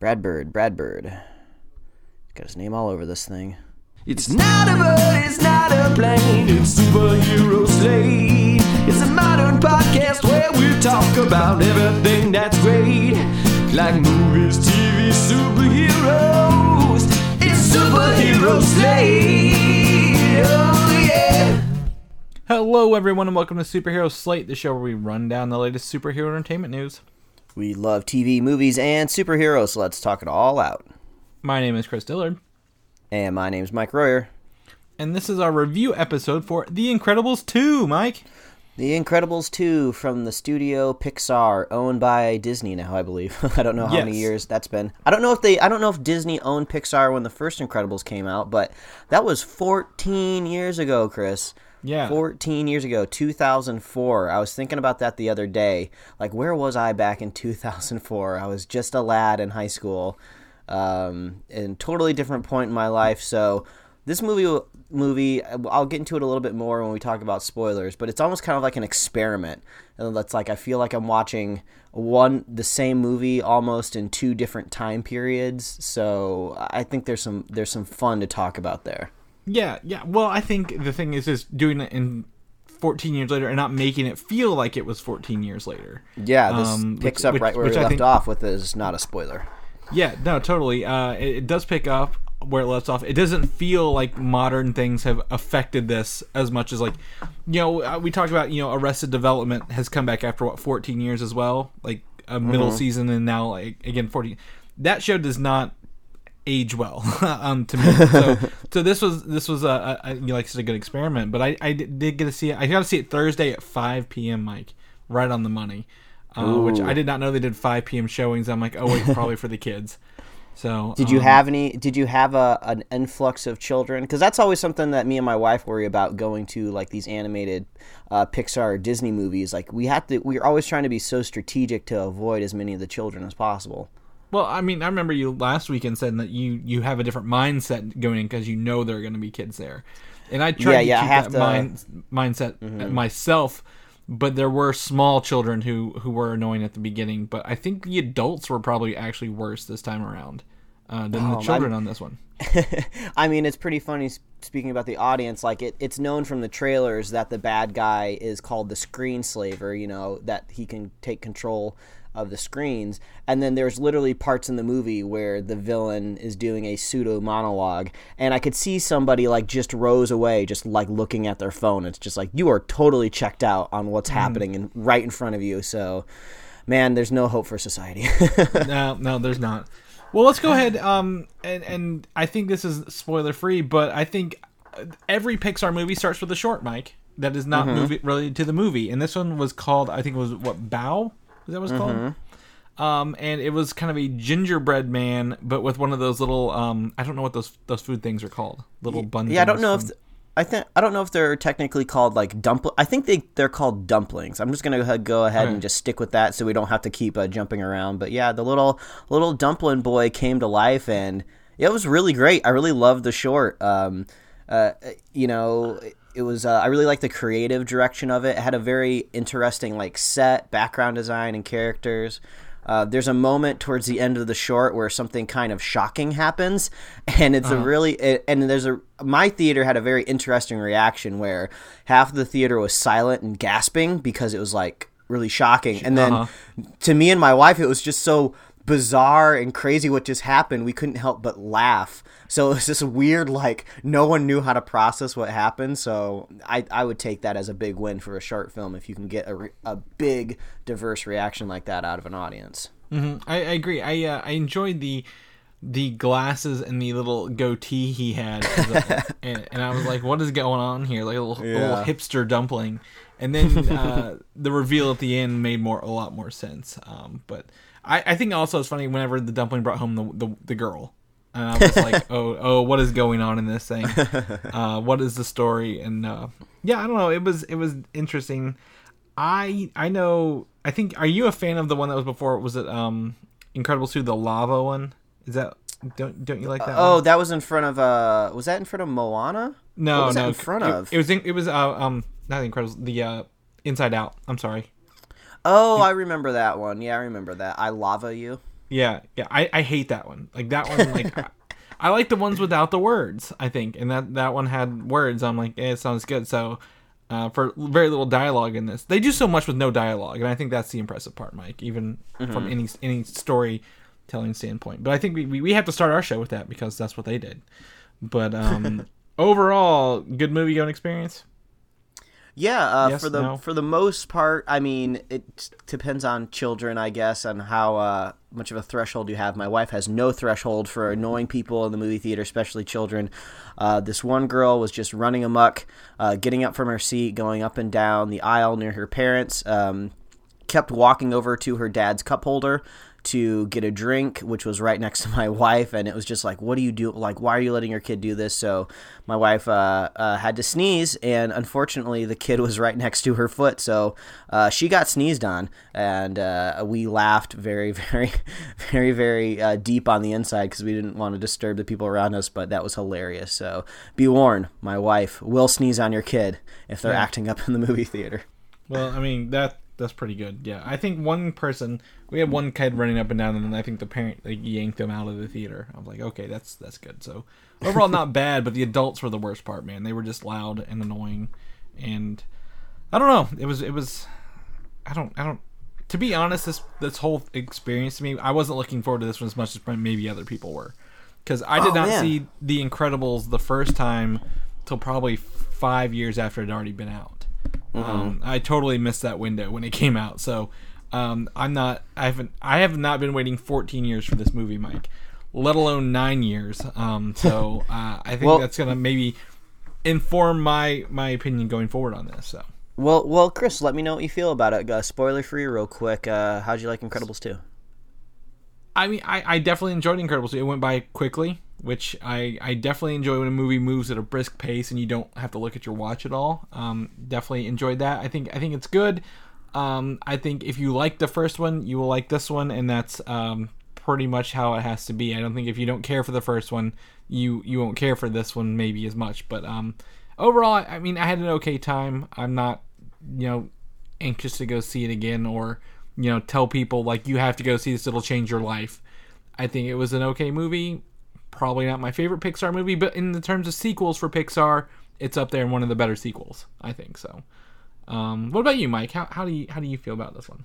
Brad Bird, Brad Bird. He's got his name all over this thing. It's not a bird, it's not a plane, it's superhero slate. It's a modern podcast where we talk about everything that's great. Like movies, TV, superheroes. It's superhero slate. Oh yeah. Hello, everyone, and welcome to Superhero Slate, the show where we run down the latest superhero entertainment news. We love TV, movies, and superheroes, so let's talk it all out. My name is Chris Dillard, And my name's Mike Royer. and this is our review episode for The Incredibles 2, Mike. The Incredibles 2 from the studio Pixar, owned by Disney now, I believe. I don't know how many years that's been. I don't know if they I don't know if Disney owned Pixar when the first Incredibles came out, but that was 14 years ago, Chris. Yeah. 14 years ago, 2004. I was thinking about that the other day. Like where was I back in 2004? I was just a lad in high school. Um and totally different point in my life, so this movie movie I'll get into it a little bit more when we talk about spoilers, but it's almost kind of like an experiment. And that's like I feel like I'm watching one the same movie almost in two different time periods. So I think there's some there's some fun to talk about there. Yeah, yeah. Well, I think the thing is, is doing it in 14 years later and not making it feel like it was 14 years later. Yeah, this Um, picks which- up which- right where which we I left think- off with is not a spoiler. Yeah, no, totally. Uh, it, it does pick up where it left off. It doesn't feel like modern things have affected this as much as like, you know, uh, we talked about you know Arrested Development has come back after what 14 years as well, like a middle season and now like again 14. That show does not age well um, to me. So, so this was this was a, a, a like a good experiment. But I, I did get to see it. I got to see it Thursday at 5 p.m. Mike, right on the money. Uh, which I did not know they did 5 p.m. showings. I'm like, oh wait, probably for the kids. So Did you um, have any? Did you have a an influx of children? Because that's always something that me and my wife worry about going to like these animated uh, Pixar or Disney movies. Like we have to, we're always trying to be so strategic to avoid as many of the children as possible. Well, I mean, I remember you last weekend said that you you have a different mindset going in because you know there are going to be kids there, and I tried Yeah, to yeah, I keep have that to- Mm-hmm. mindset myself. But there were small children who who were annoying at the beginning. But I think the adults were probably actually worse this time around uh, than Oh, the children on this one. I mean, it's pretty funny speaking about the audience. Like it, it's known from the trailers that the bad guy is called the screen slaver. You know that he can take control of the screens, and then there's literally parts in the movie where the villain is doing a pseudo monologue, and I could see somebody like just rose away, just like looking at their phone. It's just like you are totally checked out on what's happening and right in front of you. So, man, there's no hope for society. no, no, there's not. Well, let's go ahead. Um, and and I think this is spoiler free, but I think every Pixar movie starts with a short Mike that is not movie related to the movie, and this one was called I think it was what Bao. Is that what it's called? Um, and it was kind of a gingerbread man, but with one of those little um, I don't know what those those food things are called. Little buns. Yeah, I don't know if I think I don't know if they're technically called like dumpl. I think they they're called dumplings. I'm just gonna go ahead, go ahead and just stick with that, so we don't have to keep uh, jumping around. But yeah, the little little dumpling boy came to life, and it was really great. I really loved the short. Um, uh, you know, it was. Uh, I really liked the creative direction of it. It had a very interesting like set, background design, and characters. Uh, there's a moment towards the end of the short where something kind of shocking happens, and it's a really it, and there's a my theater had a very interesting reaction where half of the theater was silent and gasping because it was like really shocking, and then Uh-huh. to me and my wife it was just so bizarre and crazy what just happened we couldn't help but laugh so it was this weird like no one knew how to process what happened so i, I would take that as a big win for a short film if you can get a, re- a big diverse reaction like that out of an audience I, I agree. I uh, I enjoyed the the glasses and the little goatee he had, and, and I was like, "What is going on here?" Like a little, little hipster dumpling. And then uh, the reveal at the end made more a lot more sense. Um, but I, I think also it's funny whenever the dumpling brought home the the, the girl, and I was like, "Oh oh, what is going on in this thing? Uh, what is the story?" And uh, yeah, I don't know. It was it was interesting. I I know. I think. Are you a fan of the one that was before? Was it um Incredibles two, the lava one? Is that don't don't you like that? oh one? that was in front of uh was that in front of moana no, what was that no. in front it, of? It was in, it was uh, um not the Incredibles, the uh Inside Out. I'm sorry. oh i remember that one yeah i remember that i lava you Yeah, yeah. I, I hate that one. Like that one. Like I, I like the ones without the words. I think, and that that one had words. I'm like, eh, it sounds good. So. Uh, for very little dialogue in this, they do so much with no dialogue, and I think that's the impressive part, Mike. Even from any any storytelling standpoint, but I think we, we, we have to start our show with that because that's what they did. But um, overall, good movie going experience. Yeah, uh, Yes, for the no? for the most part, I mean, it depends on children, I guess, and how uh, much of a threshold you have. My wife has no threshold for annoying people in the movie theater, especially children. Uh, this one girl was just running amok, uh, getting up from her seat, going up and down the aisle near her parents. Um, kept walking over to her dad's cup holder to get a drink, which was right next to my wife, and it was just like, "What do you do? Like, why are you letting your kid do this?" So my wife uh, uh, had to sneeze, and unfortunately, the kid was right next to her foot, so uh, she got sneezed on, and uh, we laughed very, very, very, very uh, deep on the inside because we didn't want to disturb the people around us, but that was hilarious. So be warned, my wife will sneeze on your kid if they're Yeah. acting up in the movie theater. Well, I mean that that's pretty good. Yeah, I think one person we had one kid running up and down, and then I think the parent like yanked them out of the theater. I was like, okay, that's that's good. So overall, not bad, but the adults were the worst part. Man, they were just loud and annoying, and I don't know. It was it was I don't I don't. To be honest, this this whole experience to me, I wasn't looking forward to this one as much as maybe other people were, because I did Oh, not man. see The Incredibles the first time till probably five years after it had already been out. Um, I totally missed that window when it came out. So um, I'm not. I haven't. I have not been waiting 14 years for this movie, Mike. Let alone nine years. Um, so uh, I think Well- that's gonna maybe inform my my opinion going forward on this. So Well, well, Chris, let me know what you feel about it. Uh, spoiler free, real quick. Uh, how'd you like Incredibles 2? I mean, I, I definitely enjoyed Incredibles. It went by quickly, which I, I definitely enjoy when a movie moves at a brisk pace and you don't have to look at your watch at all. Um, definitely enjoyed that. I think I think it's good. Um, I think if you like the first one, you will like this one, and that's um, pretty much how it has to be. I don't think if you don't care for the first one, you you won't care for this one maybe as much. But um, overall, I I mean, I had an okay time. I'm not, you know, anxious to go see it again or you know tell people like you have to go see this it'll change your life i think it was an okay movie probably not my favorite pixar movie but in the terms of sequels for pixar it's up there in one of the better sequels i think so um, what about you mike how, how do you how do you feel about this one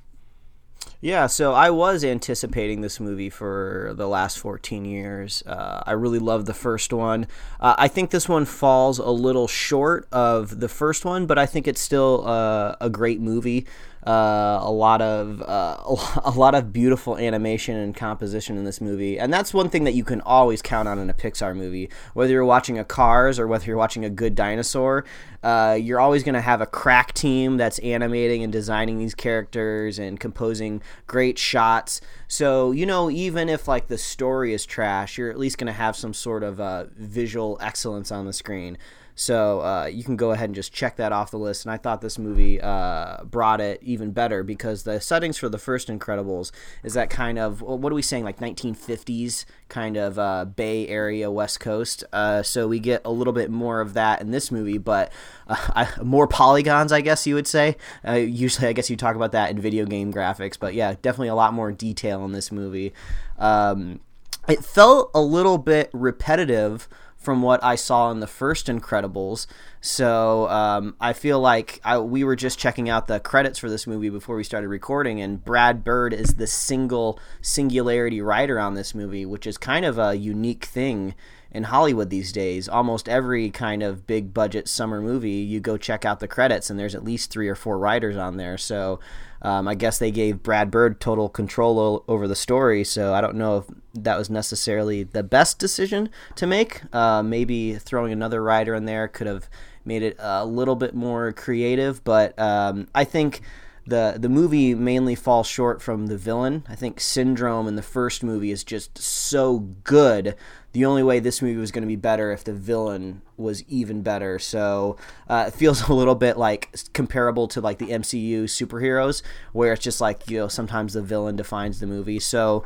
Yeah, so I was anticipating this movie for the last 14 years. Uh, I really loved the first one. Uh, I think this one falls a little short of the first one, but I think it's still uh, a great movie. Uh, a lot of uh, a lot of beautiful animation and composition in this movie, and that's one thing that you can always count on in a Pixar movie. Whether you're watching a Cars or whether you're watching a Good Dinosaur, uh, you're always going to have a crack team that's animating and designing these characters and composing great shots. So you know, even if like the story is trash, you're at least going to have some sort of uh, visual excellence on the screen. So uh, you can go ahead and just check that off the list. And I thought this movie uh, brought it even better because the settings for the first Incredibles is that kind of what are we saying like 1950s kind of uh, Bay Area West Coast. Uh, so we get a little bit more of that in this movie, but uh, I, more polygons, I guess you would say. Uh, usually, I guess you talk about that in video game graphics, but yeah, definitely a lot more detail in this movie. Um, it felt a little bit repetitive from what I saw in the first Incredibles. So um, I feel like I, we were just checking out the credits for this movie before we started recording, and Brad Bird is the single singularity writer on this movie, which is kind of a unique thing in Hollywood these days. Almost every kind of big budget summer movie, you go check out the credits, and there's at least three or four writers on there. So um, I guess they gave Brad Bird total control o- over the story. So I don't know if that was necessarily the best decision to make. Uh, maybe throwing another writer in there could have made it a little bit more creative, but um, I think the the movie mainly falls short from the villain. I think Syndrome in the first movie is just so good. The only way this movie was going to be better if the villain was even better. So uh, it feels a little bit like comparable to like the MCU superheroes, where it's just like you know sometimes the villain defines the movie. So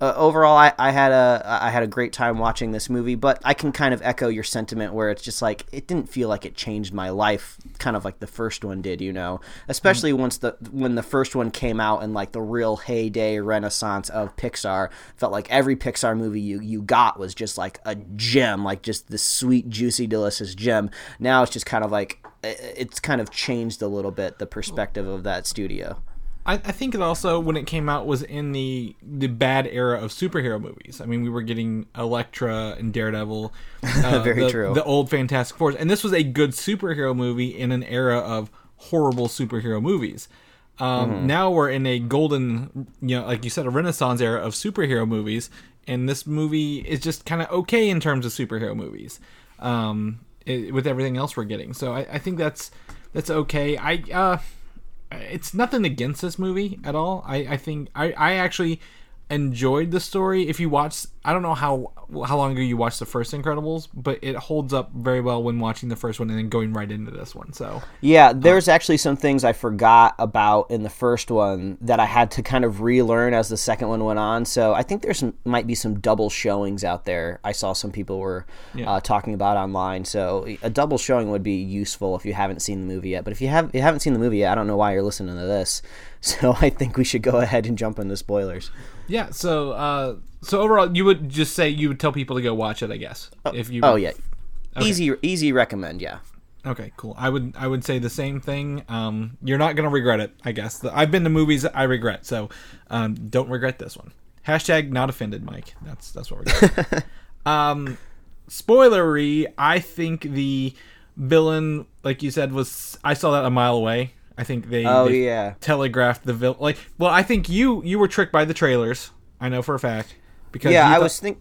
uh, overall, I, I had a I had a great time watching this movie, but I can kind of echo your sentiment where it's just like it didn't feel like it changed my life, kind of like the first one did, you know. Especially Mm-hmm. once the when the first one came out and like the real heyday renaissance of Pixar felt like every Pixar movie you you got was just like a gem, like just the sweet, juicy, delicious gem. Now it's just kind of like it's kind of changed a little bit the perspective of that studio. I, I think it also when it came out was in the the bad era of superhero movies. I mean, we were getting Elektra and Daredevil, uh, Very the, true. The old Fantastic Four, and this was a good superhero movie in an era of horrible superhero movies. Um, Mm-hmm. Now we're in a golden, you know, like you said, a renaissance era of superhero movies, and this movie is just kind of okay in terms of superhero movies, um, i with everything else we're getting. So I, I think that's that's okay. I uh, it's nothing against this movie at all. I, I think I, I actually enjoyed the story. If you watch, I don't know how how long ago you watched the first Incredibles, but it holds up very well when watching the first one and then going right into this one. So Yeah, there's actually some things I forgot about in the first one that I had to kind of relearn as the second one went on. So I think there's some, might be some double showings out there. I saw some people were uh, talking about online. So a double showing would be useful if you haven't seen the movie yet. But if you have you haven't seen the movie yet, I don't know why you're listening to this. So I think we should go ahead and jump into spoilers. Yeah, so uh, so overall, you would just say you would tell people to go watch it. I guess if you Oh yeah, easy easy recommend. Yeah. Okay, cool. I would I would say the same thing. Um, you're not gonna regret it, I guess. I've been to movies I regret, so um, don't regret this one. Hashtag not offended, Mike. That's that's what we're doing. um, spoilery. I think the villain, like you said, was I saw that a mile away. I think they, Oh they yeah. telegraphed the villain. Like, well, I think you you were tricked by the trailers. I know for a fact because yeah i thought- was think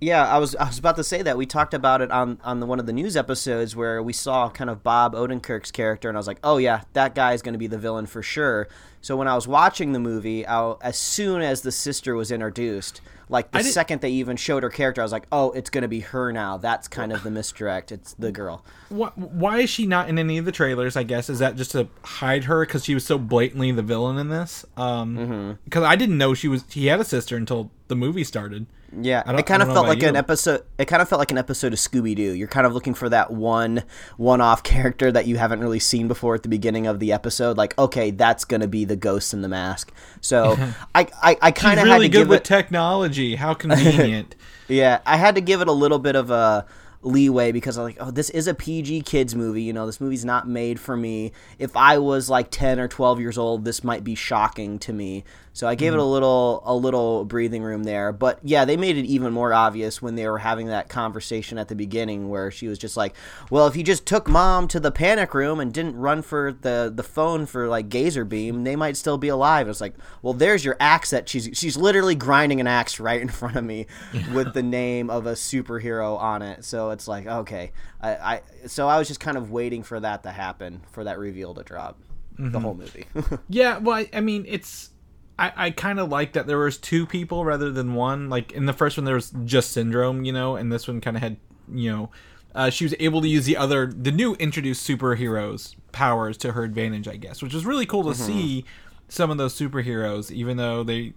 yeah i was i was about to say that we talked about it on on the, one of the news episodes where we saw kind of bob odenkirk's character and i was like oh yeah that guy is going to be the villain for sure so when i was watching the movie I, as soon as the sister was introduced like the second they even showed her character i was like oh it's going to be her now that's kind of the misdirect it's the girl Why, why is she not in any of the trailers? I guess is that just to hide her because she was so blatantly the villain in this. Um, because I didn't know she was. He had a sister until the movie started. Yeah, it kind of felt like an episode. It kind of felt like an episode of Scooby Doo. You're kind of looking for that one one-off character that you haven't really seen before at the beginning of the episode. Like, okay, that's gonna be the ghost in the mask. So I, I, I kind of really had to good give with it. technology. How convenient. Yeah, I had to give it a little bit of a leeway because I'm like, oh, this is a PG kids movie. You know, this movie's not made for me. If I was like 10 or 12 years old, this might be shocking to me. So I gave it a mm-hmm. little a little breathing room there. But yeah, they made it even more obvious when they were having that conversation at the beginning where she was just like, "Well, if you just took mom to the panic room and didn't run for the the phone for like Gazerbeam, they might still be alive." It's like, "Well, there's your axe that she's she's literally grinding an axe right in front of me with the name of a superhero on it." So it's like, okay, I, I so I was just kind of waiting for that to happen, for that reveal to drop. The whole movie. yeah, well, I, I mean, it's. I, I kind of like that there was two people rather than one. Like in the first one, there was just syndrome, you know, and this one kind of had, you know, uh, she was able to use the other, the new introduced superheroes' powers to her advantage, I guess, which was really cool to see some of those superheroes, even though they,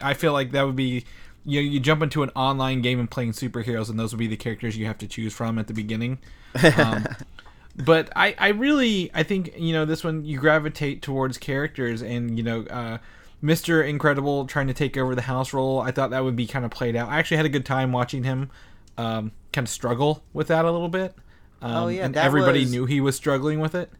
I feel like that would be, you know, you jump into an online game and playing superheroes, and those would be the characters you have to choose from at the beginning. Um, but I, I really I think you know this one you gravitate towards characters and you know uh, Mr. Incredible trying to take over the house role I thought that would be kind of played out I actually had a good time watching him um, kind of struggle with that a little bit um, Oh, yeah, and everybody was- knew he was struggling with it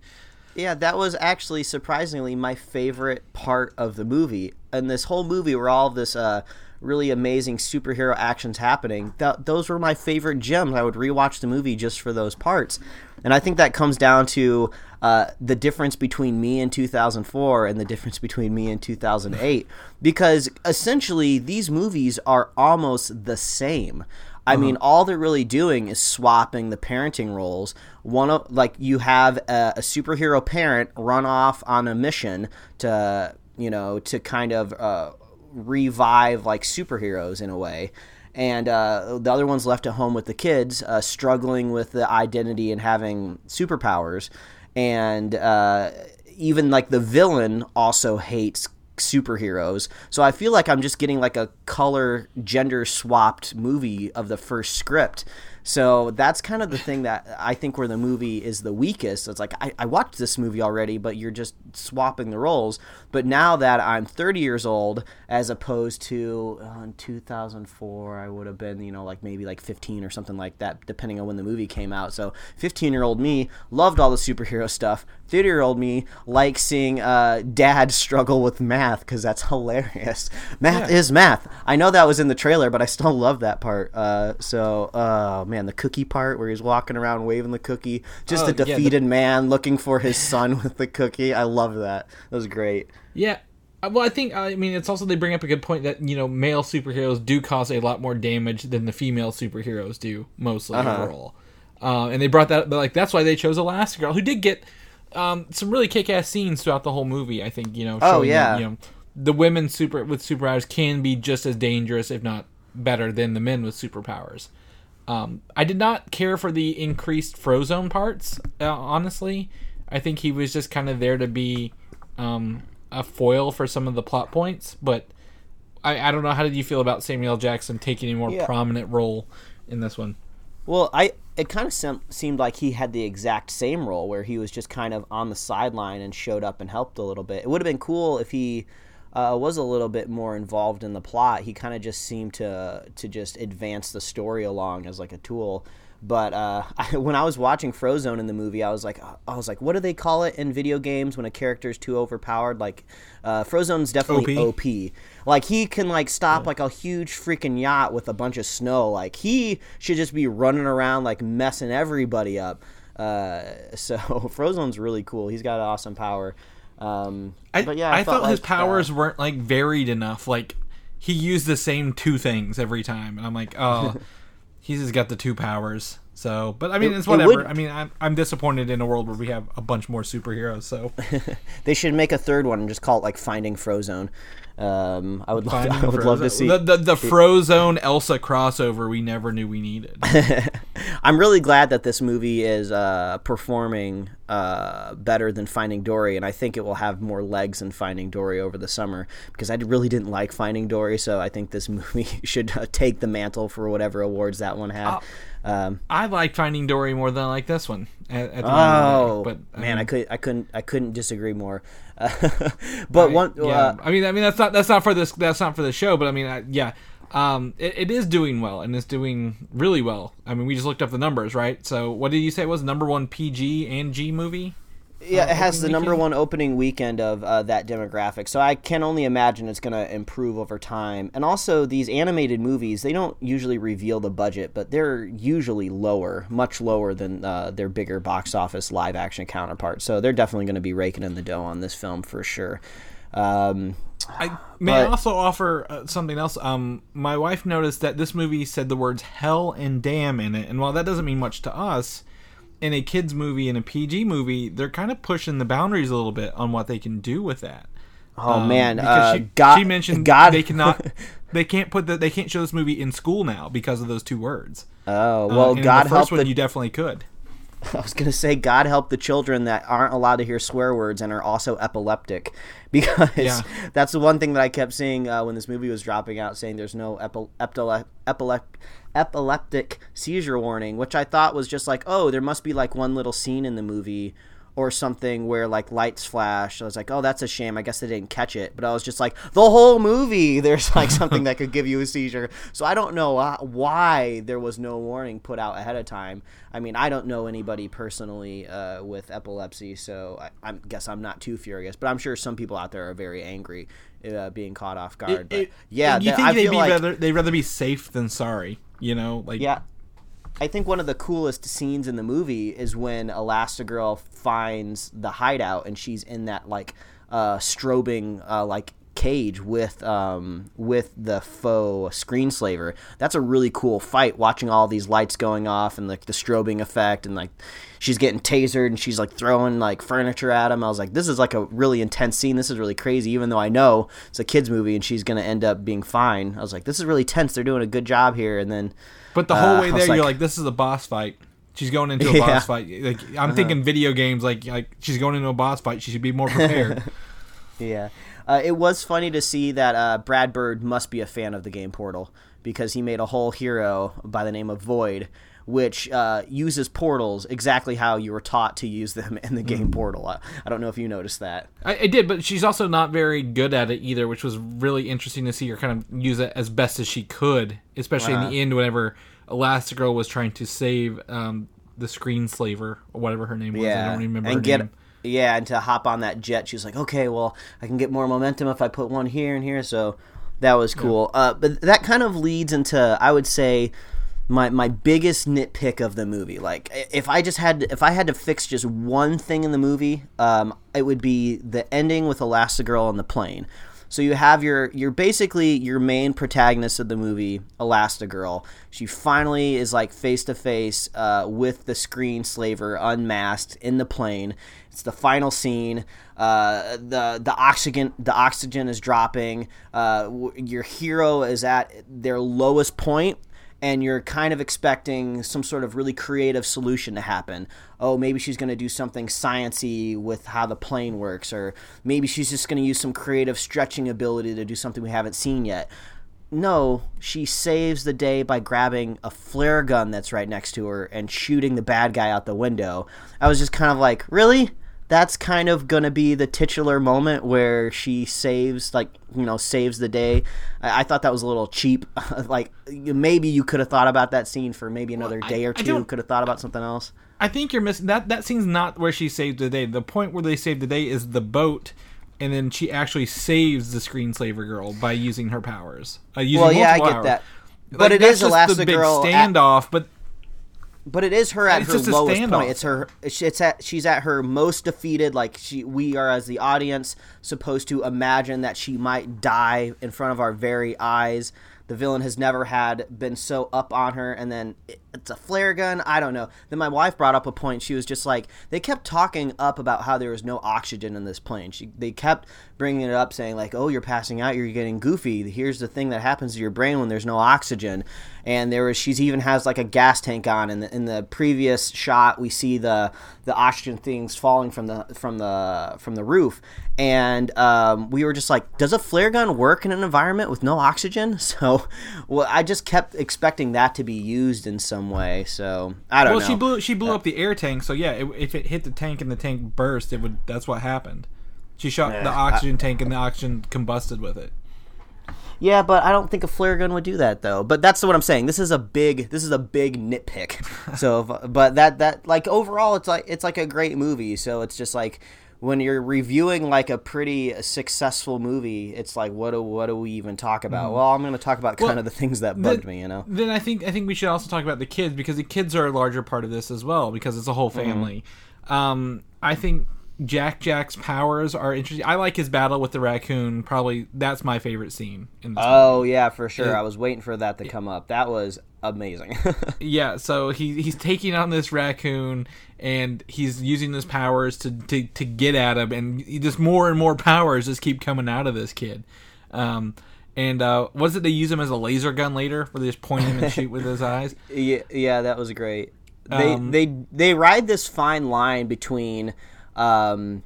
Yeah, that was actually surprisingly my favorite part of the movie. And this whole movie, where all of this uh, really amazing superhero actions happening, th- those were my favorite gems. I would rewatch the movie just for those parts. And I think that comes down to uh, the difference between me in 2004 and the difference between me in 2008. because essentially, these movies are almost the same. I mean, all they're really doing is swapping the parenting roles. One of like you have a, a superhero parent run off on a mission to you know to kind of uh, revive like superheroes in a way, and uh, the other one's left at home with the kids, uh, struggling with the identity and having superpowers, and uh, even like the villain also hates superheroes. So I feel like I'm just getting like a color gender swapped movie of the first script. So that's kind of the thing that I think where the movie is the weakest. It's like I, I watched this movie already, but you're just swapping the roles. But now that I'm 30 years old, as opposed to uh, in 2004, I would have been, you know, like maybe like 15 or something like that, depending on when the movie came out. So 15 year old me loved all the superhero stuff. 30 year old me likes seeing uh, dad struggle with math because that's hilarious. Math Yeah. is math. I know that was in the trailer, but I still love that part. Uh, so, oh man, the cookie part where he's walking around waving the cookie, just Oh, a yeah, the- defeated man looking for his son with the cookie. I love that. That was great. Yeah. Uh, Well, I think I mean it's also they bring up a good point that you know male superheroes do cause a lot more damage than the female superheroes do mostly Uh-huh. overall, uh, and they brought that up like that's why they chose Elastigirl, who did get um, some really kick-ass scenes throughout the whole movie. I think you know. Oh, yeah. that, you know the women super with superpowers can be just as dangerous, if not better, than the men with superpowers. Um, I did not care for the increased Frozone parts. Uh, honestly, I think he was just kind of there to be um, a foil for some of the plot points. But I, I don't know. How did you feel about Samuel Jackson taking a more Yeah. prominent role in this one? Well, I it kind of sem- seemed like he had the exact same role where he was just kind of on the sideline and showed up and helped a little bit. It would have been cool if he uh, was a little bit more involved in the plot. He kind of just seemed to to just advance the story along as like a tool. But uh, I, when I was watching Frozone in the movie, I was like, I was like, what do they call it in video games when a character is too overpowered? Like, uh, Frozone's definitely OP? OP. Like he can like stop like a huge freaking yacht with a bunch of snow. Like he should just be running around like messing everybody up. Uh, so Frozone's really cool. He's got awesome power. Um, I, but yeah, I, felt thought his like, powers uh, weren't like varied enough. Like he used the same two things every time, and I'm like, oh, he's just got the two powers. So, but I mean, It- it's it whatever. would- I mean, I'm I'm disappointed in a world where we have a bunch more superheroes. So, they should make a third one and just call it like Finding Frozone. Um, I would love. To, I would love to see. the the, the Frozone Elsa crossover we never knew we needed. I'm really glad that this movie is uh, performing uh, better than Finding Dory, and I think it will have more legs than Finding Dory over the summer because I really didn't like Finding Dory, so I think this movie should uh, take the mantle for whatever awards that one had. Um, I like Finding Dory more than I like this one. At, at the oh end of the day. but man, I mean, could I couldn't I couldn't disagree more. but one yeah, uh, I mean, I mean that's not that's not for this that's not for the show, but I mean, I, yeah, um, it, it is doing well and it's doing really well. I mean, we just looked up the numbers, right? So, what did you say it was number one PG and G movie? Yeah, uh, it has the number weekend? one opening weekend of uh, that demographic. So I can only imagine it's going to improve over time. And also, these animated movies, they don't usually reveal the budget, but they're usually lower, much lower than uh, their bigger box office live action counterparts. So they're definitely going to be raking in the dough on this film for sure. Um, I may I also offer uh, something else. Um, my wife noticed that this movie said the words "hell" and "damn" in it, and while that doesn't mean much to us, in a kids movie and a PG movie, they're kind of pushing the boundaries a little bit on what they can do with that. oh, man. because Uh, she, God, she mentioned God, they cannot, they can't put the, they can't show this movie in school now because of those two words. oh, Uh, well, in God the help first one, the you definitely could. I was gonna say, God help the children that aren't allowed to hear swear words and are also epileptic, because Yeah. that's the one thing that I kept seeing uh, when this movie was dropping out, saying there's no epi- epile- epilep- epileptic seizure warning, which I thought was just like, oh, there must be like one little scene in the movie or something where like lights flash. I was like, oh, that's a shame. I guess they didn't catch it. But I was just like, the whole movie, there's like something that could give you a seizure. So I don't know why there was no warning put out ahead of time. I mean, I don't know anybody personally uh, with epilepsy, so I, I guess I'm not too furious. But I'm sure some people out there are very angry uh, being caught off guard. but It- yeah, you th- think they'd be like rather they'd rather be safe than sorry? You know, like yeah. I think one of the coolest scenes in the movie is when Elastigirl finds the hideout and she's in that like uh, strobing uh, like cage with um, with the faux screenslaver. That's a really cool fight. Watching all these lights going off and like the strobing effect and like she's getting tasered and she's like throwing like furniture at him. I was like, this is like a really intense scene. This is really crazy. Even though I know it's a kids movie and she's gonna end up being fine. I was like, this is really tense. They're doing a good job here. And then But the whole Uh, way there, you're like- like, this is a boss fight. She's going into a Yeah. Uh-huh. boss fight. Like I'm thinking video games, like like she's going into a boss fight. She should be more prepared. Yeah. Uh, it was funny to see that uh, Brad Bird must be a fan of the game Portal because he made a whole hero by the name of Void, which uh, uses portals exactly how you were taught to use them in the game Portal. I, I don't know if you noticed that. I, I did, but she's also not very good at it either, which was really interesting to see her kind of use it as best as she could, especially in the end whenever Elastigirl was trying to save um, the screenslaver or whatever her name was. I don't remember and her get name. Yeah, and to hop on that jet, she was like, okay, well, I can get more momentum if I put one here and here. So that was cool. Uh, but that kind of leads into, I would say, my my biggest nitpick of the movie. Like, if I just had if I had to fix just one thing in the movie, um, it would be the ending with Elastigirl on the plane. So you have your you're basically your main protagonist of the movie, Elastigirl. She finally is like face to face uh, with the screen slaver unmasked in the plane. It's the final scene. Uh, the the oxygen the oxygen is dropping. Uh, your hero is at their lowest point, and you're kind of expecting some sort of really creative solution to happen. Oh, maybe she's going to do something sciency with how the plane works, or maybe she's just going to use some creative stretching ability to do something we haven't seen yet. No, she saves the day by grabbing a flare gun that's right next to her and shooting the bad guy out the window. I was just kind of like, really? That's kind of gonna be the titular moment where she saves, like, you know, saves the day. I, I thought that was a little cheap. like, maybe you could have thought about that scene for maybe another I- day or I two. Could have thought about something else. I think you're missing that. That scene's not where she saved the day. The point where they saved the day is the boat, and then she actually saves the screenslaver girl by using her powers. Uh, using Well, yeah, I get powers. that. But Like, it is the big Elastigirl at- standoff. but But it is her at her lowest point. It's her. It's it's at. She's at her most defeated. Like she, we are as the audience supposed to imagine that she might die in front of our very eyes. The villain has never had been so up on her, and then it, it's a flare gun. I don't know. Then my wife brought up a point. She was just like, they kept talking up about how there was no oxygen in this plane. She, they kept bringing it up, saying like, "Oh, you're passing out. You're getting goofy. Here's the thing that happens to your brain when there's no oxygen." And there was, she's even has like a gas tank on. In the in the previous shot, we see the the oxygen things falling from the from the from the roof, and um, we were just like, "Does a flare gun work in an environment with no oxygen?" So, well, I just kept expecting that to be used in some way. So I don't know. well, know. she blew she blew uh, up the air tank. So yeah, it, if it hit the tank and the tank burst, it would. That's what happened. She shot the oxygen tank and the oxygen combusted with it. Yeah, but I don't think a flare gun would do that though. But that's what I'm saying. This is a big this is a big nitpick. so, if- but that that like overall, it's like it's like a great movie. So it's just like when you're reviewing like a pretty successful movie, it's like what do what do we even talk about? Well, I'm going to talk about Well, kind of the things that bugged me. You know. Then I think I think we should also talk about the kids because the kids are a larger part of this as well because it's a whole Mm-hmm. family. Um, I think Jack Jack's powers are interesting. I like his battle with the raccoon. Probably that's my favorite scene in this. Oh yeah, for sure. Yeah. I was waiting for that to come up. That was amazing. Yeah, so he he's taking on this raccoon and he's using his powers to, to, to get at him and he, just more and more powers just keep coming out of this kid. Um, and uh, was it they use him as a laser gun later where they just point him and shoot with his eyes? Yeah, yeah, that was great. They Um, they they ride this fine line between um,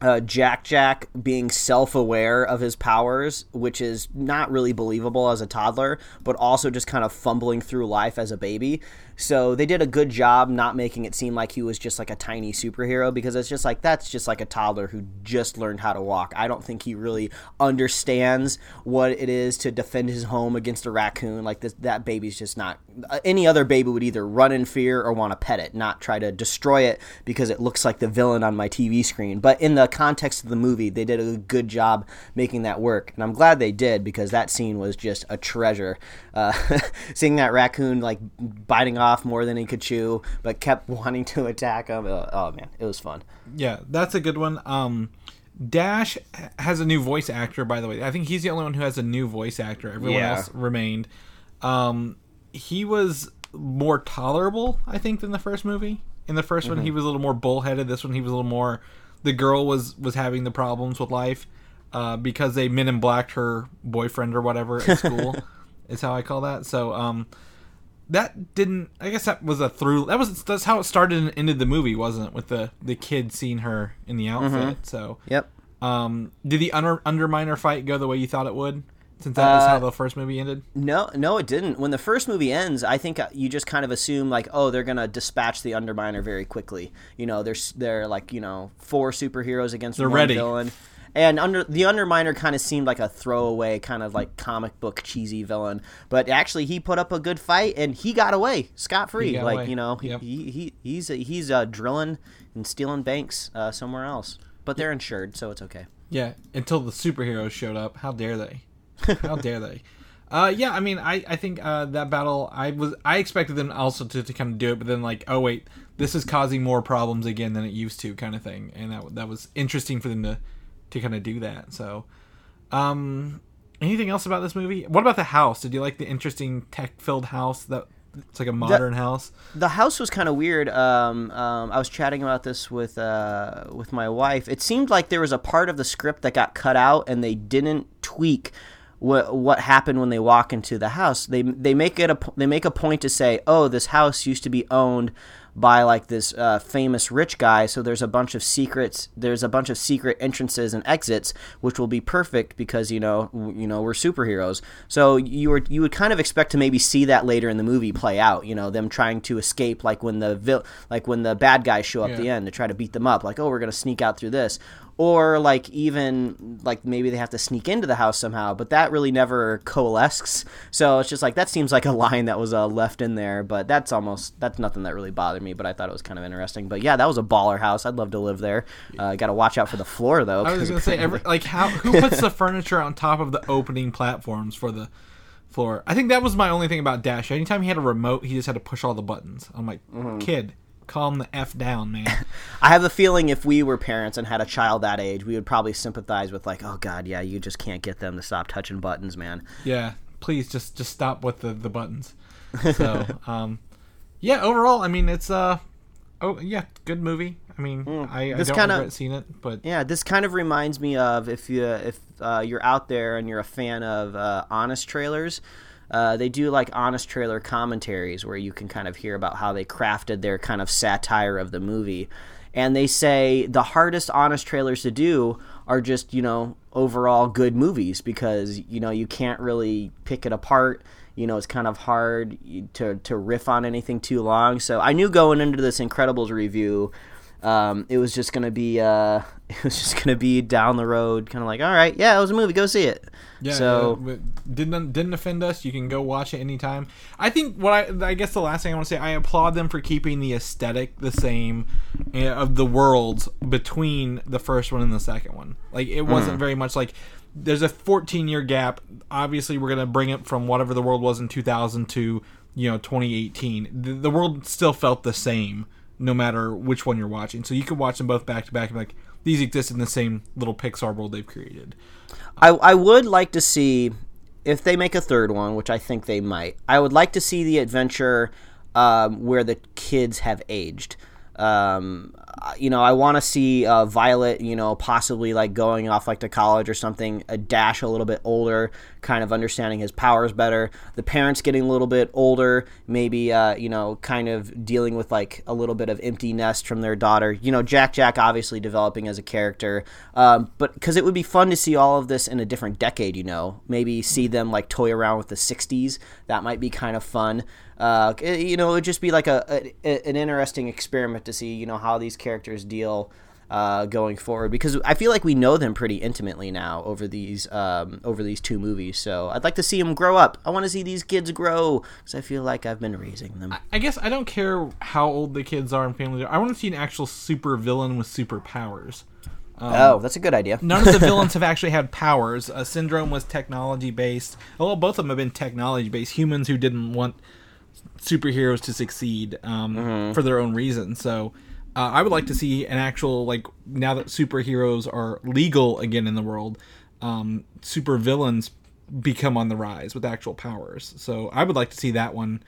uh, Jack Jack being self aware of his powers, which is not really believable as a toddler, but also just kind of fumbling through life as a baby. So they did a good job not making it seem like he was just like a tiny superhero because it's just like that's just like a toddler who just learned how to walk. I don't think he really understands what it is to defend his home against a raccoon. Like this, that baby's just not. uh, Any other baby would either run in fear or want to pet it, not try to destroy it because it looks like the villain on my TV screen. But in the context of the movie, they did a good job making that work, and I'm glad they did because that scene was just a treasure. Uh, seeing that raccoon like biting off more than he could chew, but kept wanting to attack him. Oh, oh man, it was fun. Yeah, that's a good one. Um, Dash has a new voice actor, by the way. I think he's the only one who has a new voice actor. Everyone Yeah. else remained. Um, he was more tolerable, I think, than the first movie. In the 1st one, he was a little more bullheaded. This one, he was a little more. The girl was was having the problems with life uh, because they men in blacked her boyfriend or whatever at school. is how I call that. So, um, that didn't. I guess that was a through. That was that's how it started and ended the movie, wasn't it? With the the kid seeing her in the outfit. So Yep. Um, did the under, Underminer fight go the way you thought it would? Since that was Uh, how the first movie ended. No, no, it didn't. When the first movie ends, I think uh, you just kind of assume like, oh, they're gonna dispatch the Underminer very quickly. You know, there's they're like you know four superheroes against They're one ready. villain, and under the Underminer kind of seemed like a throwaway kind of like comic book cheesy villain, but actually he put up a good fight and he got away scot free. Like away. you know, he, Yep. he, he he's he's uh, drilling and stealing banks uh, somewhere else, but they're insured, so it's okay. Yeah, until the superheroes showed up. How dare they? How dare they? Uh, yeah, I mean, I, I think uh, that battle, I was I expected them also to, to kind of do it, but then like, oh wait, this is causing more problems again than it used to, kind of thing, and that that was interesting for them to to kind of do that. So, um, anything else about this movie? What about the house? Did you like the interesting tech filled house that it's like a modern house? the house was kind of weird. Um, um, I was chatting about this with uh, with my wife. It seemed like there was a part of the script that got cut out, and they didn't tweak what what happened when they walk into the house. They they make it a they make a point to say, oh, this house used to be owned by like this uh, famous rich guy. So there's a bunch of secrets. There's a bunch of secret entrances and exits, which will be perfect because you know w- you know we're superheroes. So you were you would kind of expect to maybe see that later in the movie play out. You know them trying to escape, like when the vil- like when the bad guys show up at the end to try to beat them up. Like oh we're gonna sneak out through this. Or like even like maybe they have to sneak into the house somehow, but that really never coalesces. So it's just like that seems like a line that was uh, left in there, but that's almost that's nothing that really bothered me. But I thought it was kind of interesting. But yeah, that was a baller house. I'd love to live there. Uh, Got to watch out for the floor though. I was gonna say, every, like, how who puts the furniture on top of the opening platforms for the floor? I think that was my only thing about Dash. Anytime he had a remote, he just had to push all the buttons. I'm like, Mm-hmm. kid, calm the f down, man. I have a feeling if we were parents and had a child that age, we would probably sympathize with like, oh god, yeah, you just can't get them to stop touching buttons, man. yeah, please just just stop with the the buttons. So, um, yeah, overall, I mean, it's uh, oh yeah, good movie. I mean, I, I This don't kinda- regret seeing it, but Yeah, this kind of reminds me of if you if uh, you're out there and you're a fan of uh, honest trailers. Uh, they do like honest trailer commentaries where you can kind of hear about how they crafted their kind of satire of the movie. And they say the hardest honest trailers to do are just, you know, overall good movies because, you know, you can't really pick it apart. You know, it's kind of hard to, to riff on anything too long. So I knew going into this Incredibles review um, it was just gonna be uh, it was just gonna be down the road, kind of like, all right, yeah, it was a movie, go see it. Yeah, so didn't didn't offend us. You can go watch it anytime. I think what I I guess the last thing I want to say, I applaud them for keeping the aesthetic the same uh, of the worlds between the first one and the second one. Like it wasn't very much like there's a 14 year gap. Obviously, we're gonna bring it from whatever the world was in 2000 to you know 2018. The, the world still felt the same no matter which one you're watching. So you could watch them both back to back and be like these exist in the same little Pixar world they've created. I I would like to see if they make a third one, which I think they might. I would like to see the adventure um, where the kids have aged. Um, you know, I want to see uh, Violet, you know, possibly like going off like to college or something. A Dash a little bit older, kind of understanding his powers better. The parents getting a little bit older, maybe uh, you know, kind of dealing with like a little bit of empty nest from their daughter. You know, Jack Jack obviously developing as a character, um, but because it would be fun to see all of this in a different decade. You know, maybe see them like toy around with the '60s. That might be kind of fun. Uh, you know, it would just be like a, a an interesting experiment to see you know how these characters deal uh, going forward because I feel like we know them pretty intimately now over these um, over these two movies. So I'd like to see them grow up. I want to see these kids grow because I feel like I've been raising them. I guess I don't care how old the kids are and family. are. I want to see an actual super villain with superpowers. oh, that's a good idea. None of the villains have actually had powers. Uh, Syndrome was technology based. Well, both of them have been technology based. Humans who didn't want superheroes to succeed um, for their own reason. So uh, I would like to see an actual like now that superheroes are legal again in the world, um, super villains become on the rise with actual powers. So I would like to see that one.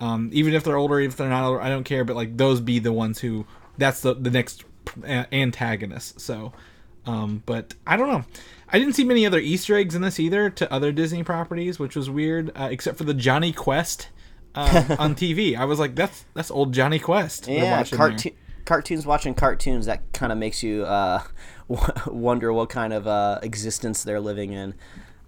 Um, even if they're older, even if they're not older, I don't care. But like those be the ones who that's the the next antagonist. So, um, but I don't know. I didn't see many other Easter eggs in this either to other Disney properties, which was weird. Uh, except for the Jonny Quest uh, on TV. I was like, that's that's old Jonny Quest. Yeah, cartoon. cartoons watching cartoons that kind of makes you uh, wonder what kind of uh, existence they're living in.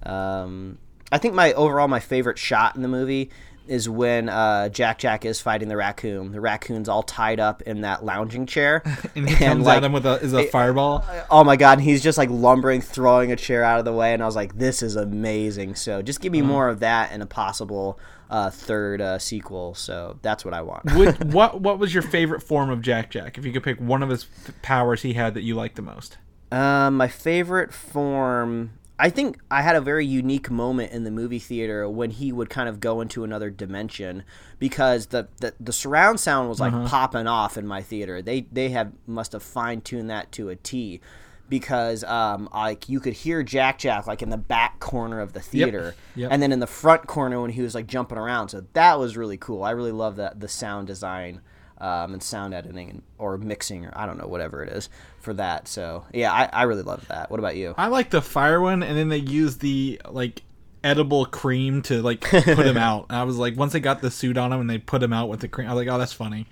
Um, I think my overall my favorite shot in the movie is when uh, Jack Jack is fighting the raccoon. The raccoon's all tied up in that lounging chair, and he comes like, at him with a is a fireball. Oh my god! And he's just like lumbering, throwing a chair out of the way, and I was like, "This is amazing." So just give me Uh-huh. more of that and a possible uh, third uh, sequel. So that's what I want. Would, what what was your favorite form of Jack Jack? If you could pick one of his powers he had that you liked the most. Um, my favorite form. I think I had a very unique moment in the movie theater when he would kind of go into another dimension because the the, the surround sound was like popping off in my theater. They they have must have fine tuned that to a T because um like you could hear Jack Jack like in the back corner of the theater Yep. and then in the front corner when he was like jumping around. So that was really cool. I really love that the sound design um, and sound editing and, or mixing or I don't know whatever it is for that. So yeah, I, I really love that. What about you? I like the fire one, and then they use the like edible cream to like put him out. And I was like, once they got the suit on him and they put him out with the cream, I was like, oh, that's funny.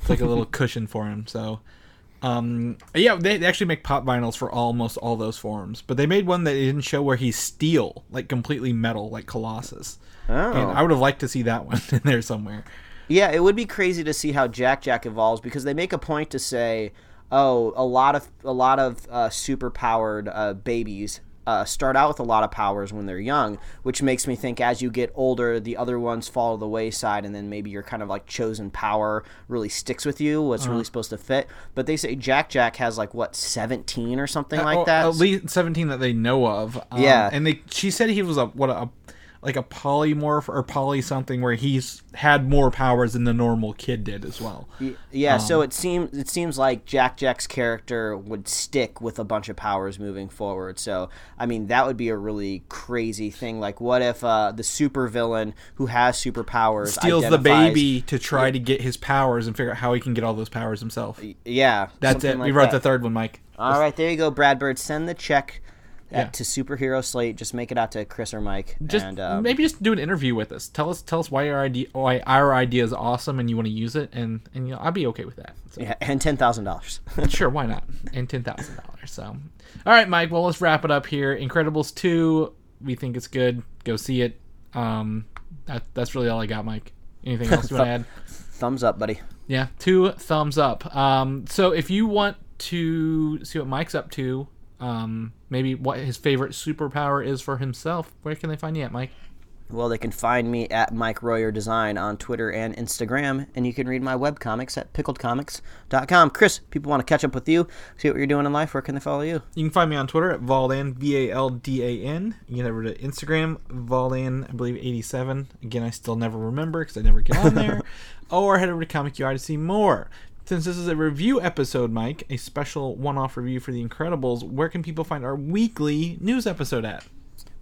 It's like a little cushion for him. So, um, yeah, they, they actually make pop vinyls for almost all those forms, but they made one that they didn't show where he's steel, like completely metal, like Colossus. Oh. And I would have liked to see that one in there somewhere. Yeah, it would be crazy to see how Jack Jack evolves because they make a point to say, "Oh, a lot of a lot of uh, super powered uh, babies uh, start out with a lot of powers when they're young," which makes me think as you get older, the other ones fall to the wayside, and then maybe your kind of like chosen power really sticks with you, what's really supposed to fit. But they say Jack Jack has like what seventeen or something like that. At least seventeen that they know of. Um, Yeah. and they she said he was a what a like a polymorph or poly something where he's had more powers than the normal kid did as well. Yeah, so Um, it seems it seems like Jack Jack's character would stick with a bunch of powers moving forward. So I mean, that would be a really crazy thing. Like, what if uh, the super villain who has superpowers Steals the baby to try to get his powers and figure out how he can get all those powers himself. Yeah, That's it. like we wrote that. the third one, Mike. All right, there you go, Brad Bird. Send the check. Yeah. to superhero slate, just make it out to Chris or Mike. Just and, um, maybe just do an interview with us. Tell us tell us why our idea why our idea is awesome and you want to use it and and you know, I'd be okay with that. So. yeah, and ten thousand dollars. sure, why not? And ten thousand dollars. So, all right, Mike. Well, let's wrap it up here. Incredibles two. We think it's good. Go see it. Um, that that's really all I got, Mike. Anything else you want to add? Thumbs up, buddy. Yeah, two thumbs up. Um, so if you want to see what Mike's up to, um, maybe what his favorite superpower is for himself, where can they find you at, Mike? Well, they can find me at Mike Royer Design on Twitter and Instagram, and you can read my webcomics at pickledcomics.com. Chris, people want to catch up with you, see what you're doing in life. Where can they follow you? You can find me on Twitter at Valdan, V A L D A N. You can head over to Instagram, Valdan, I believe 87. Again, I still never remember because I never get on there. or head over to Comic UI to see more. Since this is a review episode, Mike, a special one off review for The Incredibles, where can people find our weekly news episode at?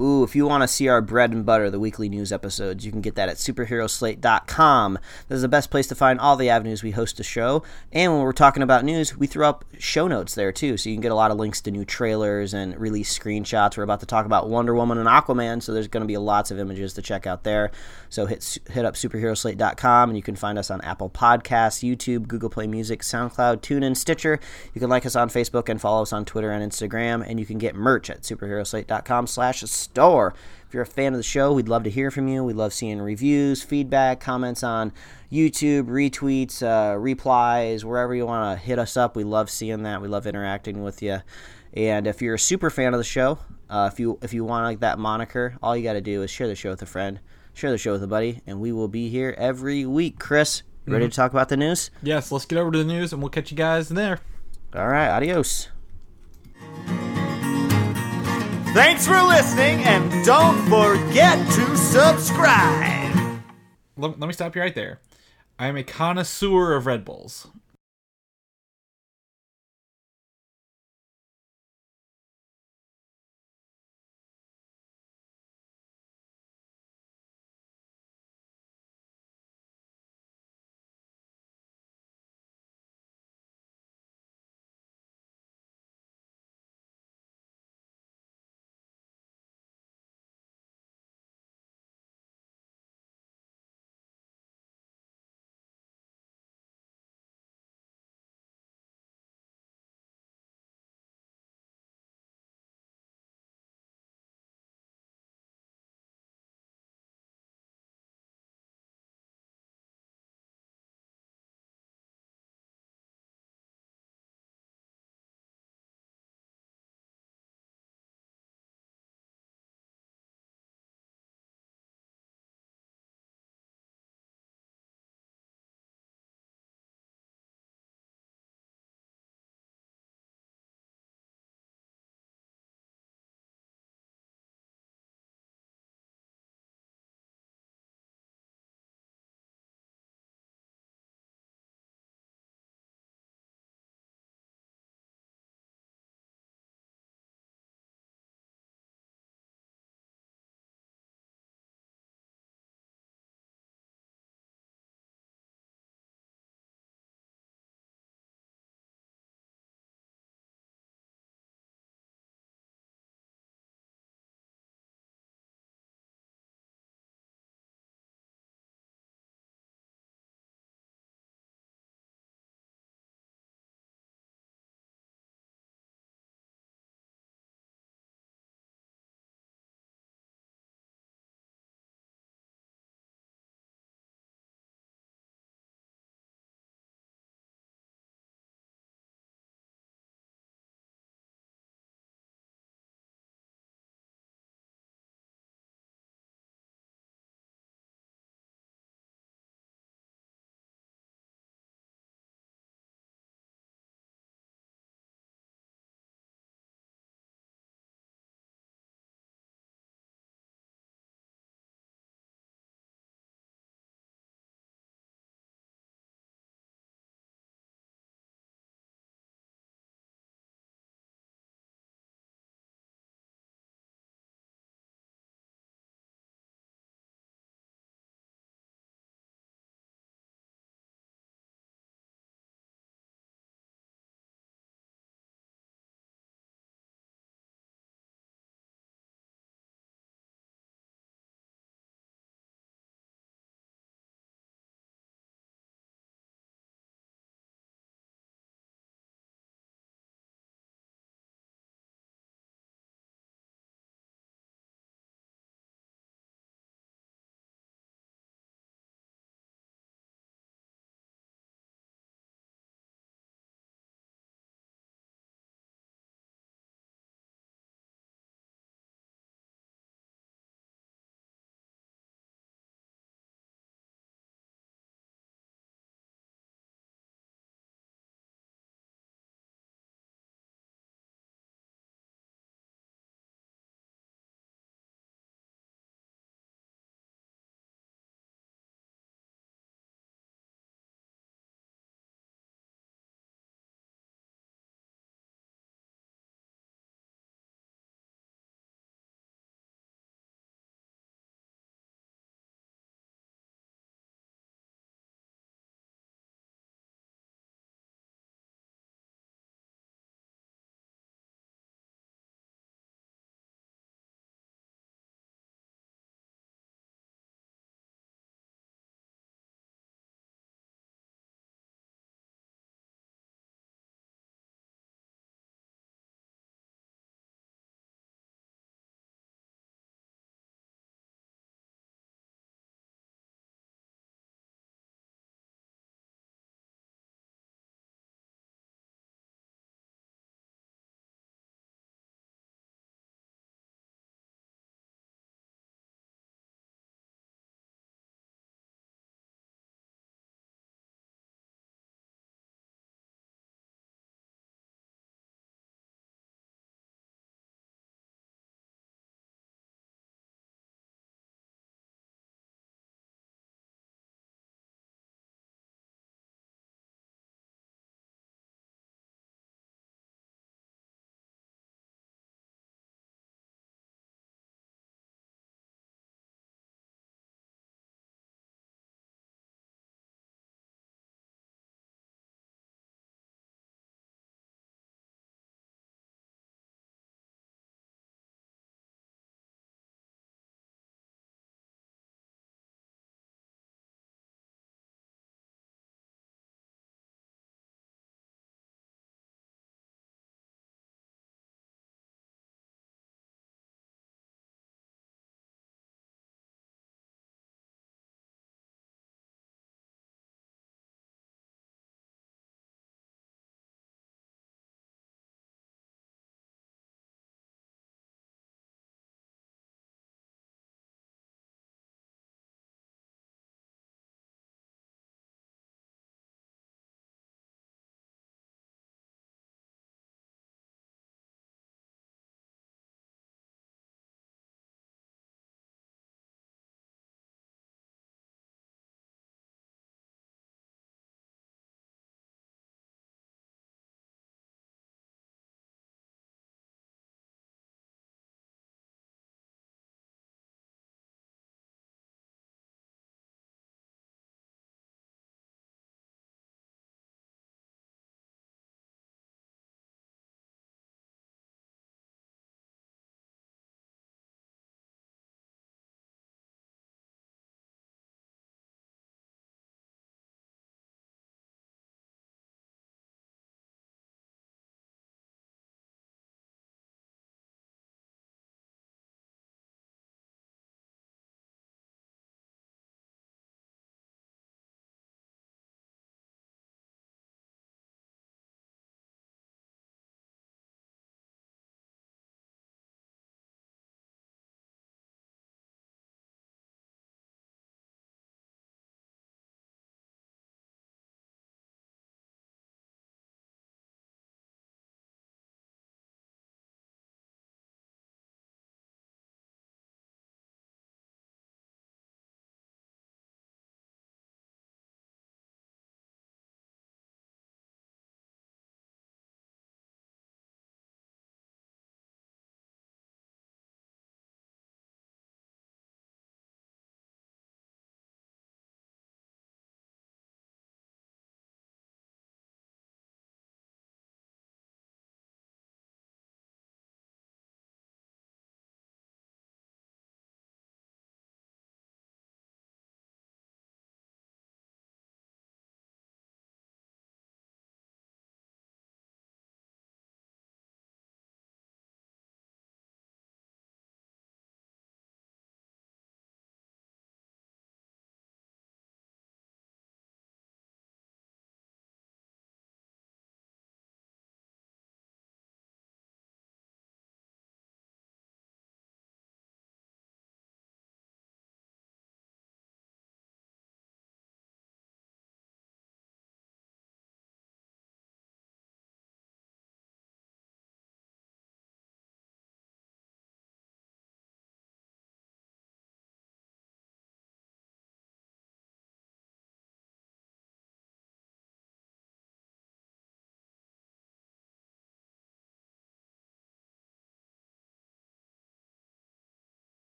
Ooh, if you want to see our bread and butter, the weekly news episodes, you can get that at superheroslate.com. This is the best place to find all the avenues we host the show. And when we're talking about news, we throw up show notes there too. So you can get a lot of links to new trailers and release screenshots. We're about to talk about Wonder Woman and Aquaman, so there's going to be lots of images to check out there. So hit hit up superheroslate.com and you can find us on Apple Podcasts, YouTube, Google Play Music, SoundCloud, TuneIn, Stitcher. You can like us on Facebook and follow us on Twitter and Instagram. And you can get merch at superheroslate.com slash store. If you're a fan of the show, we'd love to hear from you. We love seeing reviews, feedback, comments on YouTube, retweets, uh, replies, wherever you want to hit us up. We love seeing that. We love interacting with you. And if you're a super fan of the show, uh, if you if you want like that moniker, all you got to do is share the show with a friend, share the show with a buddy, and we will be here every week. Chris, you ready to talk about the news? Yes, let's get over to the news and we'll catch you guys there. All right, adios. Thanks for listening, and don't forget to subscribe. Let, let me stop you right there. I am a connoisseur of Red Bulls.